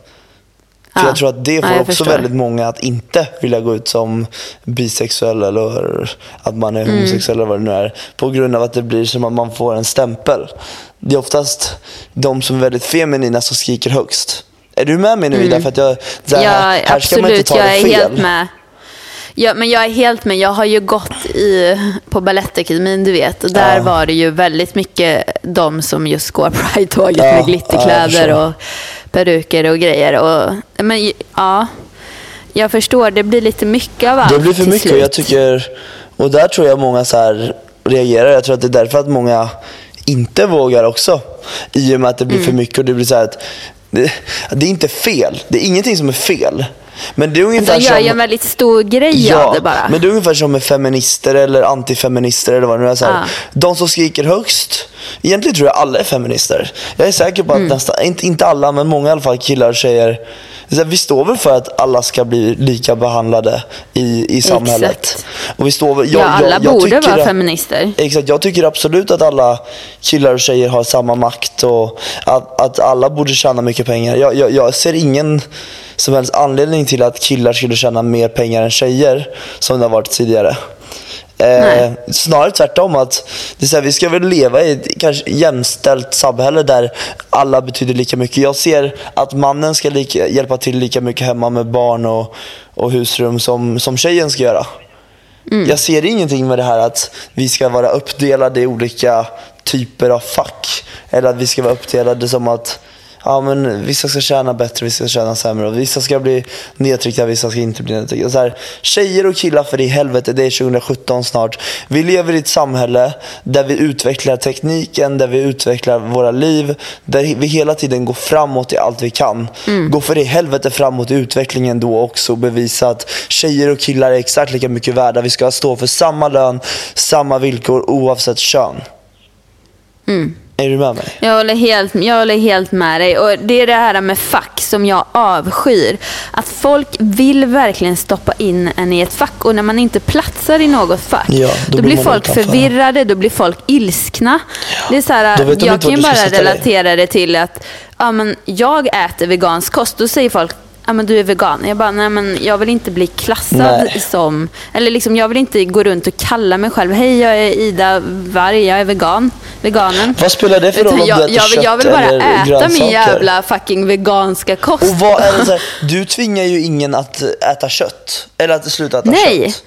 För Ja. jag tror att det Ja, får jag också förstår. väldigt många att inte vilja gå ut som bisexuell eller att man Mm. är homosexuell eller vad det nu är. På grund av att det blir som att man får en stämpel. Det är oftast de som är väldigt feminina som skriker högst. Är du med mig nu Ida? För att jag, här, Mm. Ja, här ska man absolut. inte ta Jag det är fel. helt med. Ja, men jag är helt med. Jag har ju gått i, på Balettakademin, du vet. Där Ja. var det ju väldigt mycket de som just går Pride-tåget Ja, med ja, jag glitterkläder och peruker och grejer. Och, men ja, jag förstår. Det blir lite mycket av allt Det blir för mycket slut. jag tycker, och där tror jag många så här reagerar. Jag tror att det är därför att många inte vågar också. I och med att det blir Mm. för mycket och det blir så här att det, det är inte fel. Det är ingenting som är fel. Men det är ungefär De gör som... ju en väldigt stor grej av det bara. men det är ungefär som med feminister eller antifeminister eller vad det nu är. Så här. Ja. De som skriker högst, egentligen tror jag alla är feminister. Jag är säker på att Mm. nästan, inte, inte alla, men många i alla fall killar och tjejer. Här, vi står väl för att alla ska bli lika behandlade i, i samhället. Exakt. Och vi står, jag, ja, alla jag, jag borde vara att- feminister. Exakt, jag tycker absolut att alla killar och tjejer har samma makt och att, att alla borde tjäna mycket pengar. Jag, jag, jag ser ingen som helst anledning till att killar skulle tjäna mer pengar än tjejer som det har varit tidigare. Eh, snarare tvärtom att det är så här, vi ska väl leva i ett kanske jämställt samhälle där alla betyder lika mycket. Jag ser att mannen ska lika, hjälpa till lika mycket hemma med barn och, och husrum som, som tjejen ska göra. Jag ser ingenting med det här att vi ska vara uppdelade i olika typer av fack. Eller att vi ska vara uppdelade som att ja, men vissa ska tjäna bättre, vissa ska tjäna sämre. Och vissa ska bli nedtryckta, vissa ska inte bli nedtryckta. Så här, tjejer och killar för i helvete, det är 2017 snart. Vi lever i ett samhälle där vi utvecklar tekniken, där vi utvecklar våra liv. Där vi hela tiden går framåt i allt vi kan. Gå för i helvete framåt i utvecklingen då också och bevisa att tjejer och killar är exakt lika mycket värda. Vi ska stå för samma lön, samma villkor oavsett kön. Är du med mig? Jag håller, helt, jag håller helt med dig. Och Det är det här med fack som jag avskyr. Att folk vill verkligen stoppa in en i ett fack och när man inte platsar i något fack, Ja, då, då blir folk utanför. förvirrade, då blir folk ilskna. Det är så här, jag kan bara relatera det till att ja, men jag äter vegansk kost. Då säger folk Ja, men du är vegan. Jag bara, nej men jag vill inte bli klassad Nej. som, eller liksom jag vill inte gå runt och kalla mig själv, hej jag är Ida Varg, jag är vegan, veganen. Vad spelar det för roll om du jag, äter jag, vill- jag vill kött bara eller äta min jävla fucking veganska kost. Och vad är det så här, du tvingar ju ingen att äta kött. Eller att sluta äta Nej. kött.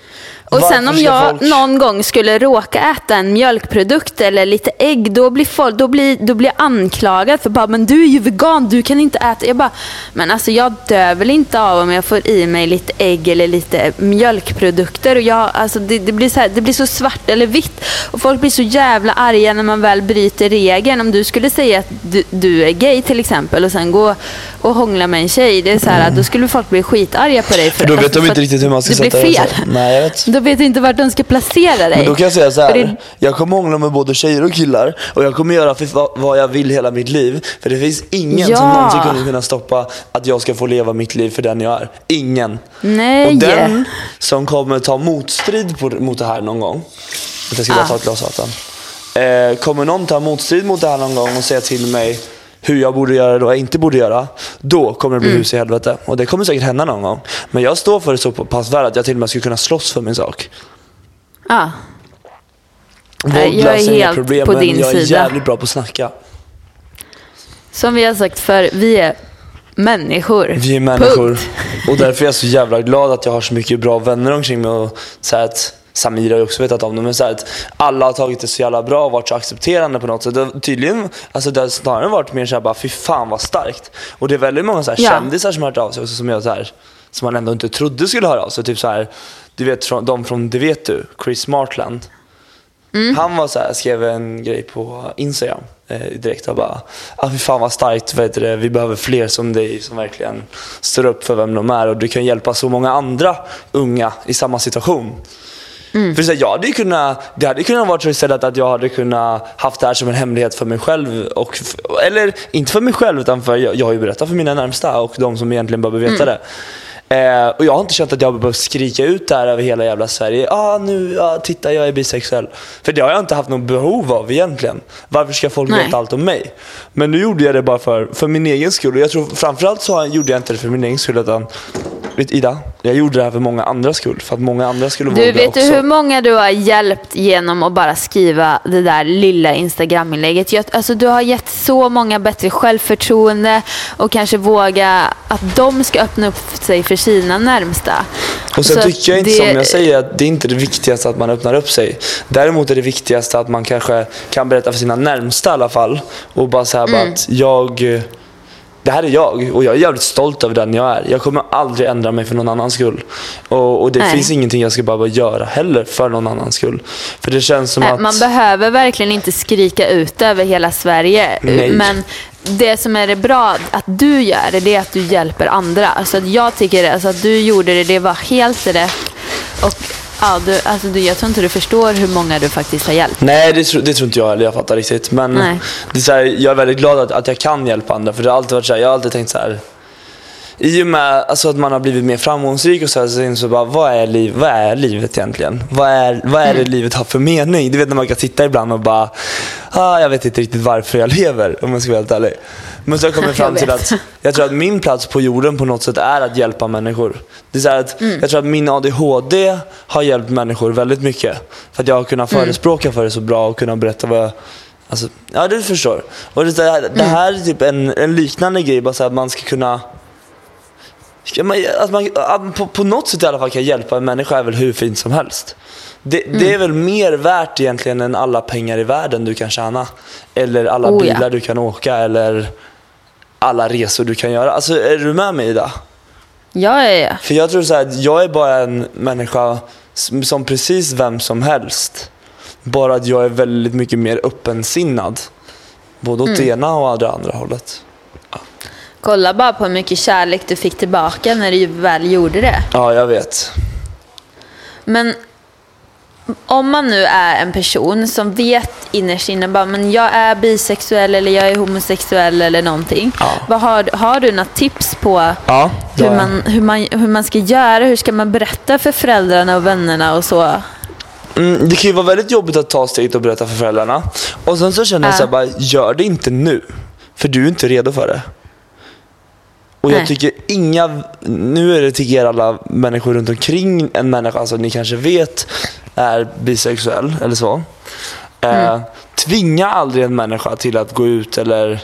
Och Varför sen om jag folk- någon gång skulle råka äta en mjölkprodukt eller lite ägg, då blir, folk, då blir, då blir jag anklagad för bara, men du är ju vegan, du kan inte äta. Jag bara, men alltså jag dör väl inte av om jag får i mig lite ägg eller lite mjölkprodukter. Och jag, alltså det, det, blir så här, det blir så svart eller vitt. Och folk blir så jävla arga när man väl bryter regeln. Om du skulle säga att du, du är gay till exempel och sen gå och hångla med en tjej, det är så här, då skulle folk bli skitarga på dig. För då vet de för inte riktigt hur man ska det blir sätta det. fel. så. Nej, jag vet. De vet inte vart de ska placera dig. Men då kan jag säga så här. det- Jag kommer hångla med både tjejer och killar och jag kommer göra för vad- jag vill hela mitt liv. För det finns ingen som Ja. någonsin kommer kunna stoppa att jag ska få leva mitt liv för den jag är. Ingen. Nej. Och den som kommer ta motstrid på, mot det här någon gång. Jag ska bara Ah. ta ett glas vatten. Eh, kommer någon ta motstrid mot det här någon gång och säga till mig hur jag borde göra vad jag inte borde göra. Då kommer det bli Mm. hus i helvete. Och det kommer säkert hända någon gång. Men jag står för det så pass väl att jag till och med skulle kunna slåss för min sak. Ja. Våld Nej, jag är helt problem, på men din jag är sida. jävligt bra på att snacka. Som vi har sagt för vi är människor. Vi är människor. Punkt. Och därför är jag så (laughs) jävla glad att jag har så mycket bra vänner omkring mig. Och så att Samir har ju också vetat om det, men så här att alla har tagit det så jävla bra och varit så accepterande på något sätt. Det tydligen, alltså det har snarare varit mer såhär bara, fy fan vad starkt. Och det är väldigt många så här Ja. kändisar som har hört av sig också som jag så här, som man ändå inte trodde skulle höra av sig. Typ så här, du vet de från Det vet du, Chris Martland. Han var så här, skrev en grej på Instagram eh, direkt och bara ah, fy fan vad starkt, vet du, vi behöver fler som dig som verkligen står upp för vem de är och du kan hjälpa så många andra unga i samma situation. För så här, jag hade kunnat, det hade kunnat vara så istället att jag hade kunnat haft det här som en hemlighet för mig själv. Och, eller inte för mig själv utan för jag, jag har ju berättat för mina närmsta och de som egentligen behöver veta det. Eh, och jag har inte känt att jag har behövt skrika ut det här över hela jävla Sverige. Ah, nu, ah, titta jag är bisexuell. För det har jag inte haft något behov av egentligen. Varför ska folk Nej. veta allt om mig? Men nu gjorde jag det bara för, för min egen skull. Och jag tror framförallt så gjorde jag inte det för min egen skull utan Vet Ida, jag gjorde det här för många andras skull. För att många andra skulle Du, våga vet också. du hur många du har hjälpt genom att bara skriva det där lilla Instagram-inlägget? Alltså, du har gett så många bättre självförtroende och kanske våga att de ska öppna upp sig för sina närmsta. Och sen Så tycker jag inte det- som jag säger att det är inte det viktigaste att man öppnar upp sig. Däremot är det viktigaste att man kanske kan berätta för sina närmsta i alla fall. Och bara säga Mm. att jag, det här är jag och jag är jävligt stolt över den jag är. Jag kommer aldrig ändra mig för någon annans skull. Och, och det Nej. finns ingenting jag ska behöva göra heller för någon annans skull. För det känns som Nej, att... Man behöver verkligen inte skrika ut över hela Sverige. Nej. Men det som är det bra att du gör det, är att du hjälper andra. Alltså att jag tycker alltså att du gjorde det, det var helt rätt. Och ja, du, alltså du, jag tror inte du förstår hur många du faktiskt har hjälpt. Nej, det, tro, det tror inte jag heller. Jag fattar riktigt. Men Nej. det är så här, jag är väldigt glad att, att jag kan hjälpa andra. För det har alltid varit så här, jag har alltid tänkt så här. I och med alltså, att man har blivit mer framgångsrik och så, här, så inser bara, vad är, liv, vad är livet egentligen? Vad är, vad är det livet har för mening? Du vet när man kan sitta ibland och bara, ah, jag vet inte riktigt varför jag (laughs) lever om jag ska vara helt ärlig. Men så har jag kommit (laughs) fram till att jag tror att min plats på jorden på något sätt är att hjälpa människor. Det är så att Jag tror att min ADHD har hjälpt människor väldigt mycket. För att jag har kunnat förespråka för det så bra och kunnat berätta vad jag Alltså, ja du förstår. Och det, här, det här är typ en, en liknande grej, bara så att man ska kunna Ska man, att man att på, på något sätt i alla fall kan hjälpa en människa är väl hur fint som helst. Det, det Mm. är väl mer värt egentligen än alla pengar i världen du kan tjäna. Eller alla Oh, ja. bilar du kan åka eller alla resor du kan göra. Alltså är du med mig Ida? Ja, ja, ja. För jag tror så här att jag är bara en människa som, som precis vem som helst. Bara att jag är väldigt mycket mer öppensinnad. Både åt det ena och det andra hållet. Kolla bara på hur mycket kärlek du fick tillbaka när du väl gjorde det. Ja, jag vet. Men om man nu är en person som vet innerst inne bara, men jag är bisexuell eller jag är homosexuell eller någonting. Ja. Vad har, har du några tips på Ja, hur man, hur, man, hur man ska göra? Hur ska man berätta för föräldrarna och vännerna och så? Mm, det kan ju vara väldigt jobbigt att ta steget och berätta för föräldrarna. Och sen så känner jag Ja. så här, bara, gör det inte nu. För du är inte redo för det. Och jag Nej. tycker inga, nu är det tycker jag alla människor runt omkring en människa som ni kanske vet är bisexuell eller så. Eh, tvinga aldrig en människa till att gå ut eller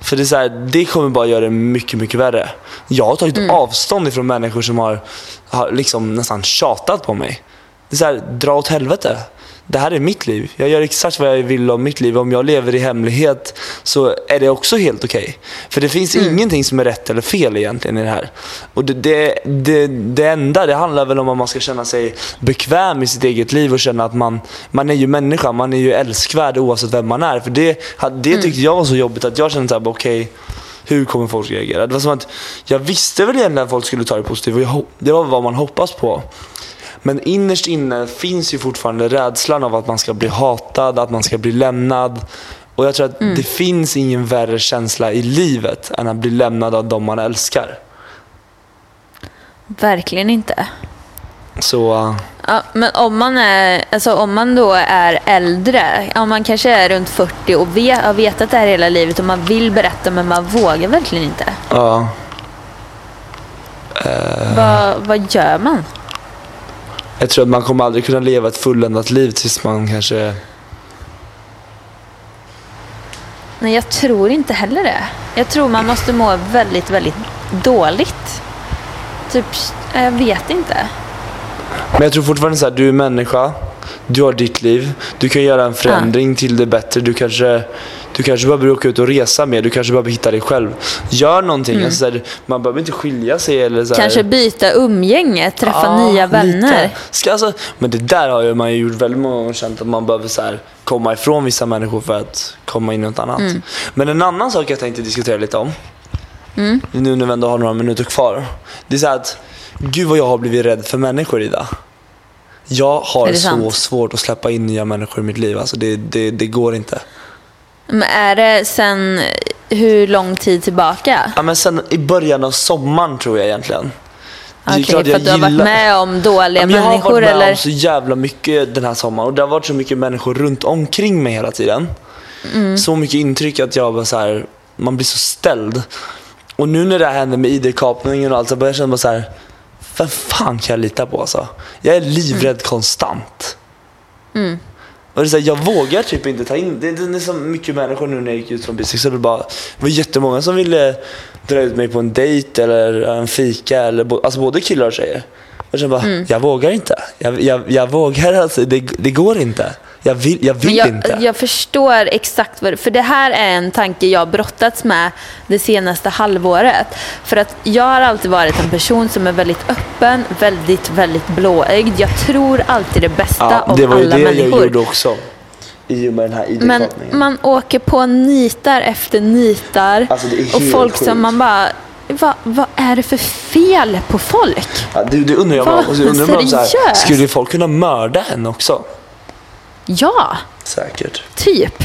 för det, är så här, det kommer bara göra det mycket, mycket värre. Jag har tagit avstånd ifrån människor som har, har liksom nästan tjatat på mig. Det är så här, dra åt helvete. Det här är mitt liv. Jag gör exakt vad jag vill om mitt liv. Om jag lever i hemlighet så är det också helt okej. För det finns ingenting som är rätt eller fel egentligen i det här. Och det, det, det, det enda, det handlar väl om att man ska känna sig bekväm i sitt eget liv och känna att man, man är ju människa, man är ju älskvärd oavsett vem man är. För det, det tyckte jag var så jobbigt att jag kände såhär, okej hur kommer folk reagera? Det var som att jag visste väl egentligen att folk skulle ta det positivt det var vad man hoppas på. Men innerst inne finns ju fortfarande rädslan av att man ska bli hatad, att man ska bli lämnad. Och jag tror att det finns ingen värre känsla i livet än att bli lämnad av de man älskar. Verkligen inte. Så uh, Ja, men om man, är, alltså om man då är äldre, om man kanske är runt 40 och vet, har vetat det här hela livet och man vill berätta men man vågar verkligen inte. ja. Vad, vad gör man? Jag tror att man kommer aldrig kunna leva ett fulländat liv tills man kanske... Nej, jag tror inte heller det. Jag tror man måste må väldigt, väldigt dåligt. Typ, jag vet inte. Men jag tror fortfarande så här, du är människa, du har ditt liv, du kan göra en förändring till det bättre. Du kanske, du kanske behöver åka ut och resa mer, du kanske behöver hitta dig själv. Gör någonting. Alltså, så här, man behöver inte skilja sig eller så här, Kanske byta umgänge, träffa Ja, nya vänner. Ska, alltså, men det där har ju man ju gjort väldigt många gånger känt att man behöver så här, komma ifrån vissa människor för att komma in i något annat. Mm. Men en annan sak jag tänkte diskutera lite om, nu när vi ändå har några minuter kvar. Det är så att, gud vad jag har blivit rädd för människor idag. Jag har så sant? svårt att släppa in nya människor i mitt liv. Alltså det, det, det går inte. Men är det sen hur lång tid tillbaka? Ja, men sen i början av sommaren tror jag egentligen. Okej, klart för att du har varit gillar- med om dåliga Ja, men jag har människor varit med eller? om så jävla mycket den här sommaren och det har varit så mycket människor runt omkring mig hela tiden. Mm. Så mycket intryck att jag bara så här, man blir så ställd. Och nu när det här händer med ID-kapningen och allt så börjar jag känna bara så här, vem fan kan jag lita på alltså? Jag är livrädd Mm. konstant. Och det är så här, jag vågar typ inte ta in, det, det är så mycket människor nu när jag gick ut från bisexuell, det var jättemånga som ville dra ut mig på en dejt eller en fika, eller, alltså både killar och tjejer. Och jag bara, Mm. jag vågar inte. Jag, jag, jag vågar alltså, det, det går inte. Jag vill, jag vill jag, inte. jag förstår exakt vad För det här är en tanke jag brottats med det senaste halvåret. För att jag har alltid varit en person som är väldigt öppen, väldigt, väldigt blåögd. Jag tror alltid det bästa ja, om det var ju alla det människor. jag gjorde också. I och med den här Men man åker på nitar efter nitar. Alltså, det och folk sjukt. som man bara, vad, vad är det för fel på folk? Ja, det, det undrar jag Va? undrar man så här, skulle folk kunna mörda henne också? Ja, Säkert. typ.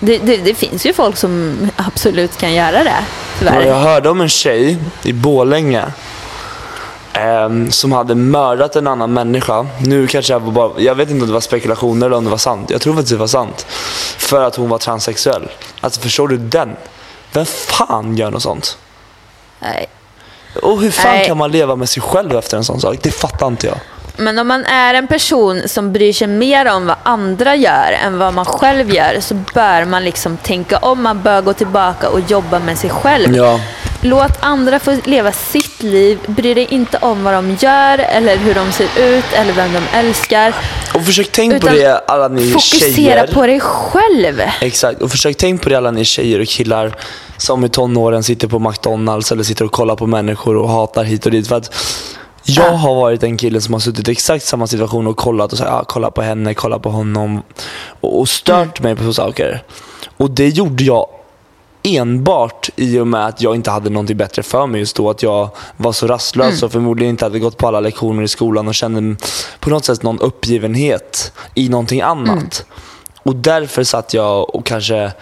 Det, det, det finns ju folk som absolut kan göra det, Ja, tyvärr. jag hörde om en tjej i Borlänge ehm, som hade mördat en annan människa. Nu kanske jag bara, jag vet inte om det var spekulationer eller om det var sant. Jag tror faktiskt det var sant. För att hon var transsexuell. Alltså förstår du den? Vem fan gör något sånt? Nej. Och hur fan Nej. kan man leva med sig själv efter en sån sak? Det fattar inte jag. Men om man är en person som bryr sig mer om vad andra gör än vad man själv gör så bör man liksom tänka om. Man bör gå tillbaka och jobba med sig själv. Ja. Låt andra få leva sitt liv. Bry dig inte om vad de gör eller hur de ser ut eller vem de älskar. Och försök tänk på det alla ni Fokusera tjejer. på dig själv. Exakt, och försök tänk på det alla ni tjejer och killar som i tonåren sitter på McDonalds eller sitter och kollar på människor och hatar hit och dit. För att jag har varit en kille som har suttit i exakt samma situation och kollat och sagt ah, kolla på henne, kolla på honom och, och stört mig på så saker. Och det gjorde jag enbart i och med att jag inte hade någonting bättre för mig just då. Att jag var så rastlös och förmodligen inte hade gått på alla lektioner i skolan och kände på något sätt någon uppgivenhet i någonting annat. Och därför satt jag och kanske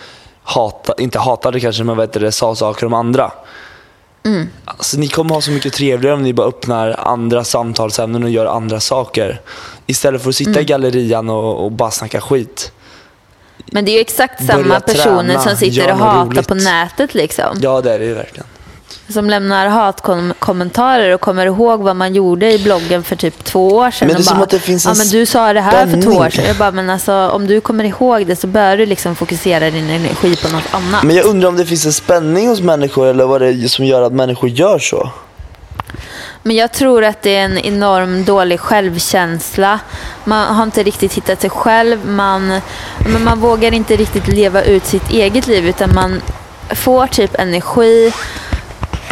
hata, inte hatade kanske, men vet du, det, sa saker om andra. Alltså, ni kommer ha så mycket trevligare om ni bara öppnar andra samtalsämnen och gör andra saker. Istället för att sitta i gallerian och, och bara snacka skit. Men det är ju exakt Börja samma personer träna, som sitter och hatar roligt. på nätet liksom. Ja, det är det ju verkligen. Som lämnar hatkommentarer och kommer ihåg vad man gjorde i bloggen för typ två år sedan. Men det är och som bara, att det finns ja, en men Du sa det här för två år spänning. sedan. Jag bara, men alltså, om du kommer ihåg det så bör du liksom fokusera din energi på något annat. Men jag undrar om det finns en spänning hos människor eller vad det är som gör att människor gör så. Men jag tror att det är en enorm dålig självkänsla. Man har inte riktigt hittat sig själv. Man, men man vågar inte riktigt leva ut sitt eget liv utan man får typ energi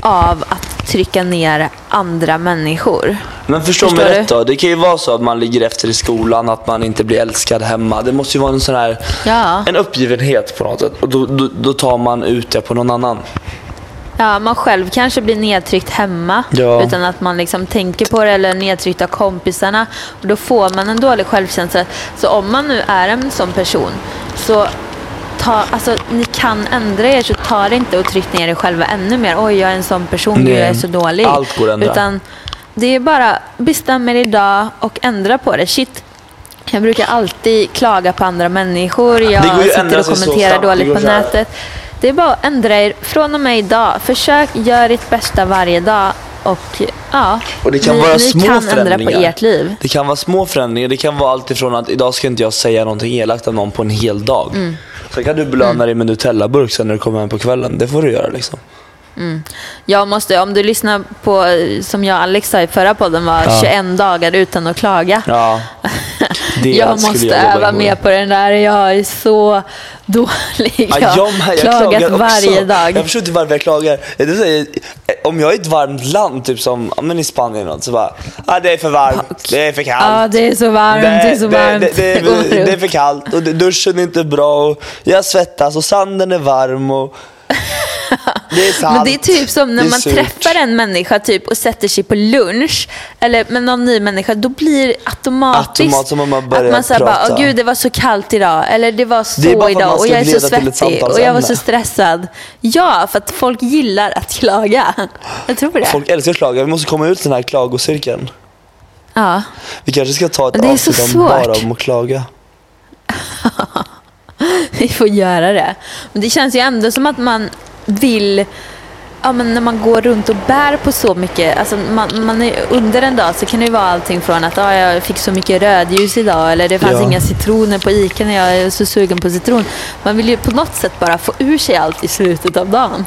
av att trycka ner andra människor. Men förstå Förstår mig rätt då, det kan ju vara så att man ligger efter i skolan, att man inte blir älskad hemma. Det måste ju vara en sån här, Ja. en uppgivenhet på något sätt. Och då, då, då tar man ut det på någon annan. Ja, man själv kanske blir nedtryckt hemma Ja. utan att man liksom tänker på det eller nedtryckt av kompisarna. Och då får man en dålig självkänsla. Så om man nu är en sån person så ta, alltså, ni kan ändra er så ta det inte och tryck ner er själva ännu mer. Oj, jag är en sån person, Nej. jag är så dålig. Allt går att ändra. Utan det är bara bestäm er idag och ändra på det. Shit. Jag brukar alltid klaga på andra människor. Jag sitter och kommenterar dåligt på nätet. Det är bara att ändra er från och med idag. Försök göra ditt bästa varje dag och ja, Och det kan ni, vara ni små kan ändra på ert liv. Det kan vara små förändringar. Det kan vara allt ifrån att idag ska inte jag säga någonting elakt om någon på en hel dag. Mm. Sen kan du belöna dig med Nutella-burk sen när du kommer hem på kvällen. Det får du göra liksom. Jag måste, om du lyssnar på, eh, som jag och Alex sa i förra podden, var Ja. 21 dagar utan att klaga. Ja. (laughs) Det jag måste jobba öva mer på den där. Jag är så dålig. Ja, Jag jag, har jag klagat klagar också. varje dag. Jag förstår inte varför jag klagar. Det säger, om jag är i ett varmt land, typ som men i Spanien något, så bara ah, det är för varmt, det är för kallt. Ja, det är så varmt, det, är så varmt. Det, det, går det, det är för kallt och det- duschen är inte bra och jag svettas och sanden är varm och (laughs) det är sant. Men det är typ som när man surt. träffar en människa typ och sätter sig på lunch eller med någon ny människa, då blir det automatiskt Automat man att man säger bara, åh gud det var så kallt idag, eller det var så Det idag och jag är så svettig och jag var så stressad. Ja, för att folk gillar att klaga. Jag tror det. Folk älskar att klaga. Vi måste komma ut den här klagocirkeln. Ja. Vi kanske ska ta ett Det är så avsnitt om svårt. bara om att klaga. (laughs) Vi får göra det. Men det känns ju ändå som att man vill Ja, men när man går runt och bär på så mycket, alltså man, man är, under en dag så kan det vara allting från att ah, jag fick så mycket rödljus idag eller det fanns Ja. inga citroner på Ica när jag är så sugen på citron. Man vill ju på något sätt bara få ur sig allt i slutet av dagen.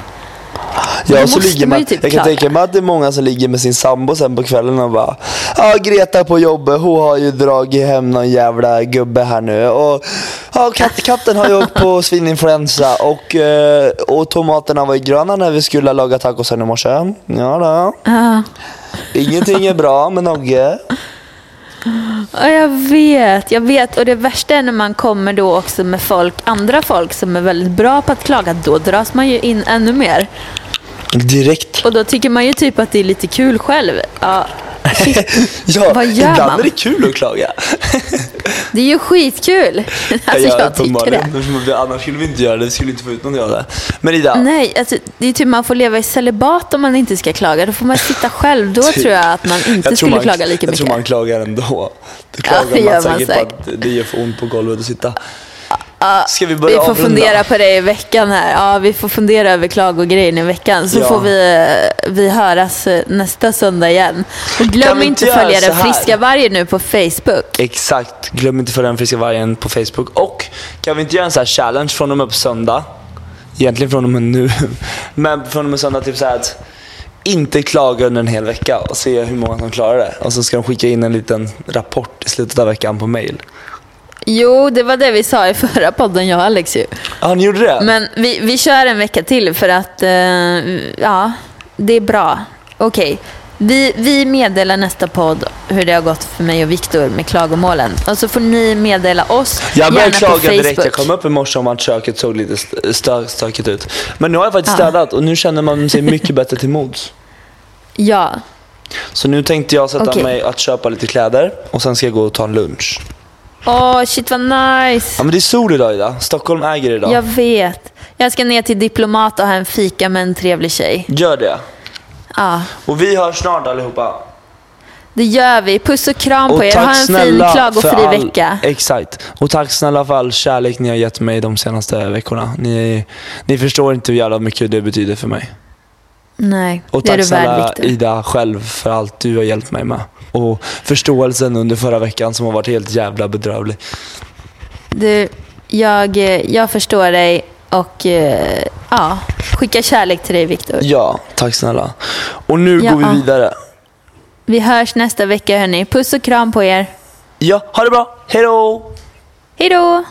Ja, då så ligger man typ jag kan tänka mig att det är många som ligger med sin sambo sen på kvällen och bara Ja, Greta på jobbet, hon har ju dragit hem någon jävla gubbe här nu och ja, katt, katten har ju åkt på svininfluensa och, eh, och tomaterna var ju gröna när vi skulle laga tacosen i morse. Ja, då. Ja. Ingenting är bra med Nogge. Ja, jag vet, jag vet. Och det värsta är när man kommer då också med folk, andra folk som är väldigt bra på att klaga. Då dras man ju in ännu mer. Direkt. Och då tycker man ju typ att det är lite kul själv. Ja, (laughs) Ja, Vad gör ibland man? är det kul att klaga. Det är ju skitkul. (laughs) Alltså Ja, jag tycker det. (laughs) Annars skulle vi inte göra det, vi skulle inte få ut något av det. Men Ida, Nej, alltså, det är typ man får leva i celibat om man inte ska klaga. Då får man sitta själv. Då (laughs) tror jag att man inte jag tror skulle man, klaga lika jag mycket. tror man klagar ändå. Då Ja, klagar gör man man säkert. på att det gör för ont på golvet att sitta. Ska vi Vi börja får avrunda? fundera på det i veckan här. Ja, vi får fundera över klagogrejen i veckan. Så Ja. får vi, eh, vi höras eh, nästa söndag igen. Och glöm vi inte inte följa den friska vargen nu på Facebook. Exakt. Glöm inte att följa den friska vargen på Facebook. Och kan vi inte göra en sån här challenge från och med på söndag? Egentligen från och med nu. (laughs) Men från och med söndag typ så att inte klaga under en hel vecka och se hur många som klarar det. Och så ska de skicka in en liten rapport i slutet av veckan på mail. Jo, det var det vi sa i förra podden, jag och Alex ju. Ja, ni gjorde det? Men vi, vi kör en vecka till för att, eh, ja, det är bra. Okej. Vi, vi meddelar nästa podd hur det har gått för mig och Viktor med klagomålen. Och så får ni meddela oss, Jag började gärna på klaga Facebook. direkt. Jag kom upp i morse om att köket såg lite st- stö- stökigt ut. Men nu har jag faktiskt Ja. städat och nu känner man sig (laughs) mycket bättre till mods. Ja, Så nu tänkte jag sätta Okej. mig att köpa lite kläder och sen ska jag gå och ta en lunch. Åh shit vad nice. Ja men det är sol idag Ida. Stockholm äger idag. Jag vet. Jag ska ner till Diplomat och ha en fika med en trevlig tjej. Gör det. Ja, Och vi hörs snart allihopa. det gör vi. Puss och kram Och på er. tack Ha en fin snälla klagofri all, vecka. Exakt. Och tack snälla för all kärlek ni har gett mig de senaste veckorna. Ni, ni förstår inte hur jävla mycket det betyder för mig. Nej, Och det är tack du värd snälla Viktor. Ida själv för allt du har hjälpt mig med. Och förståelsen under förra veckan som har varit helt jävla bedrövlig. Du, jag, jag förstår dig och eh, ja, skicka kärlek till dig Viktor. Ja, tack snälla. Och nu Ja. går vi vidare. Vi hörs nästa vecka hörni. Puss och kram på er. Ja, ha det bra. Hej då! Hej då!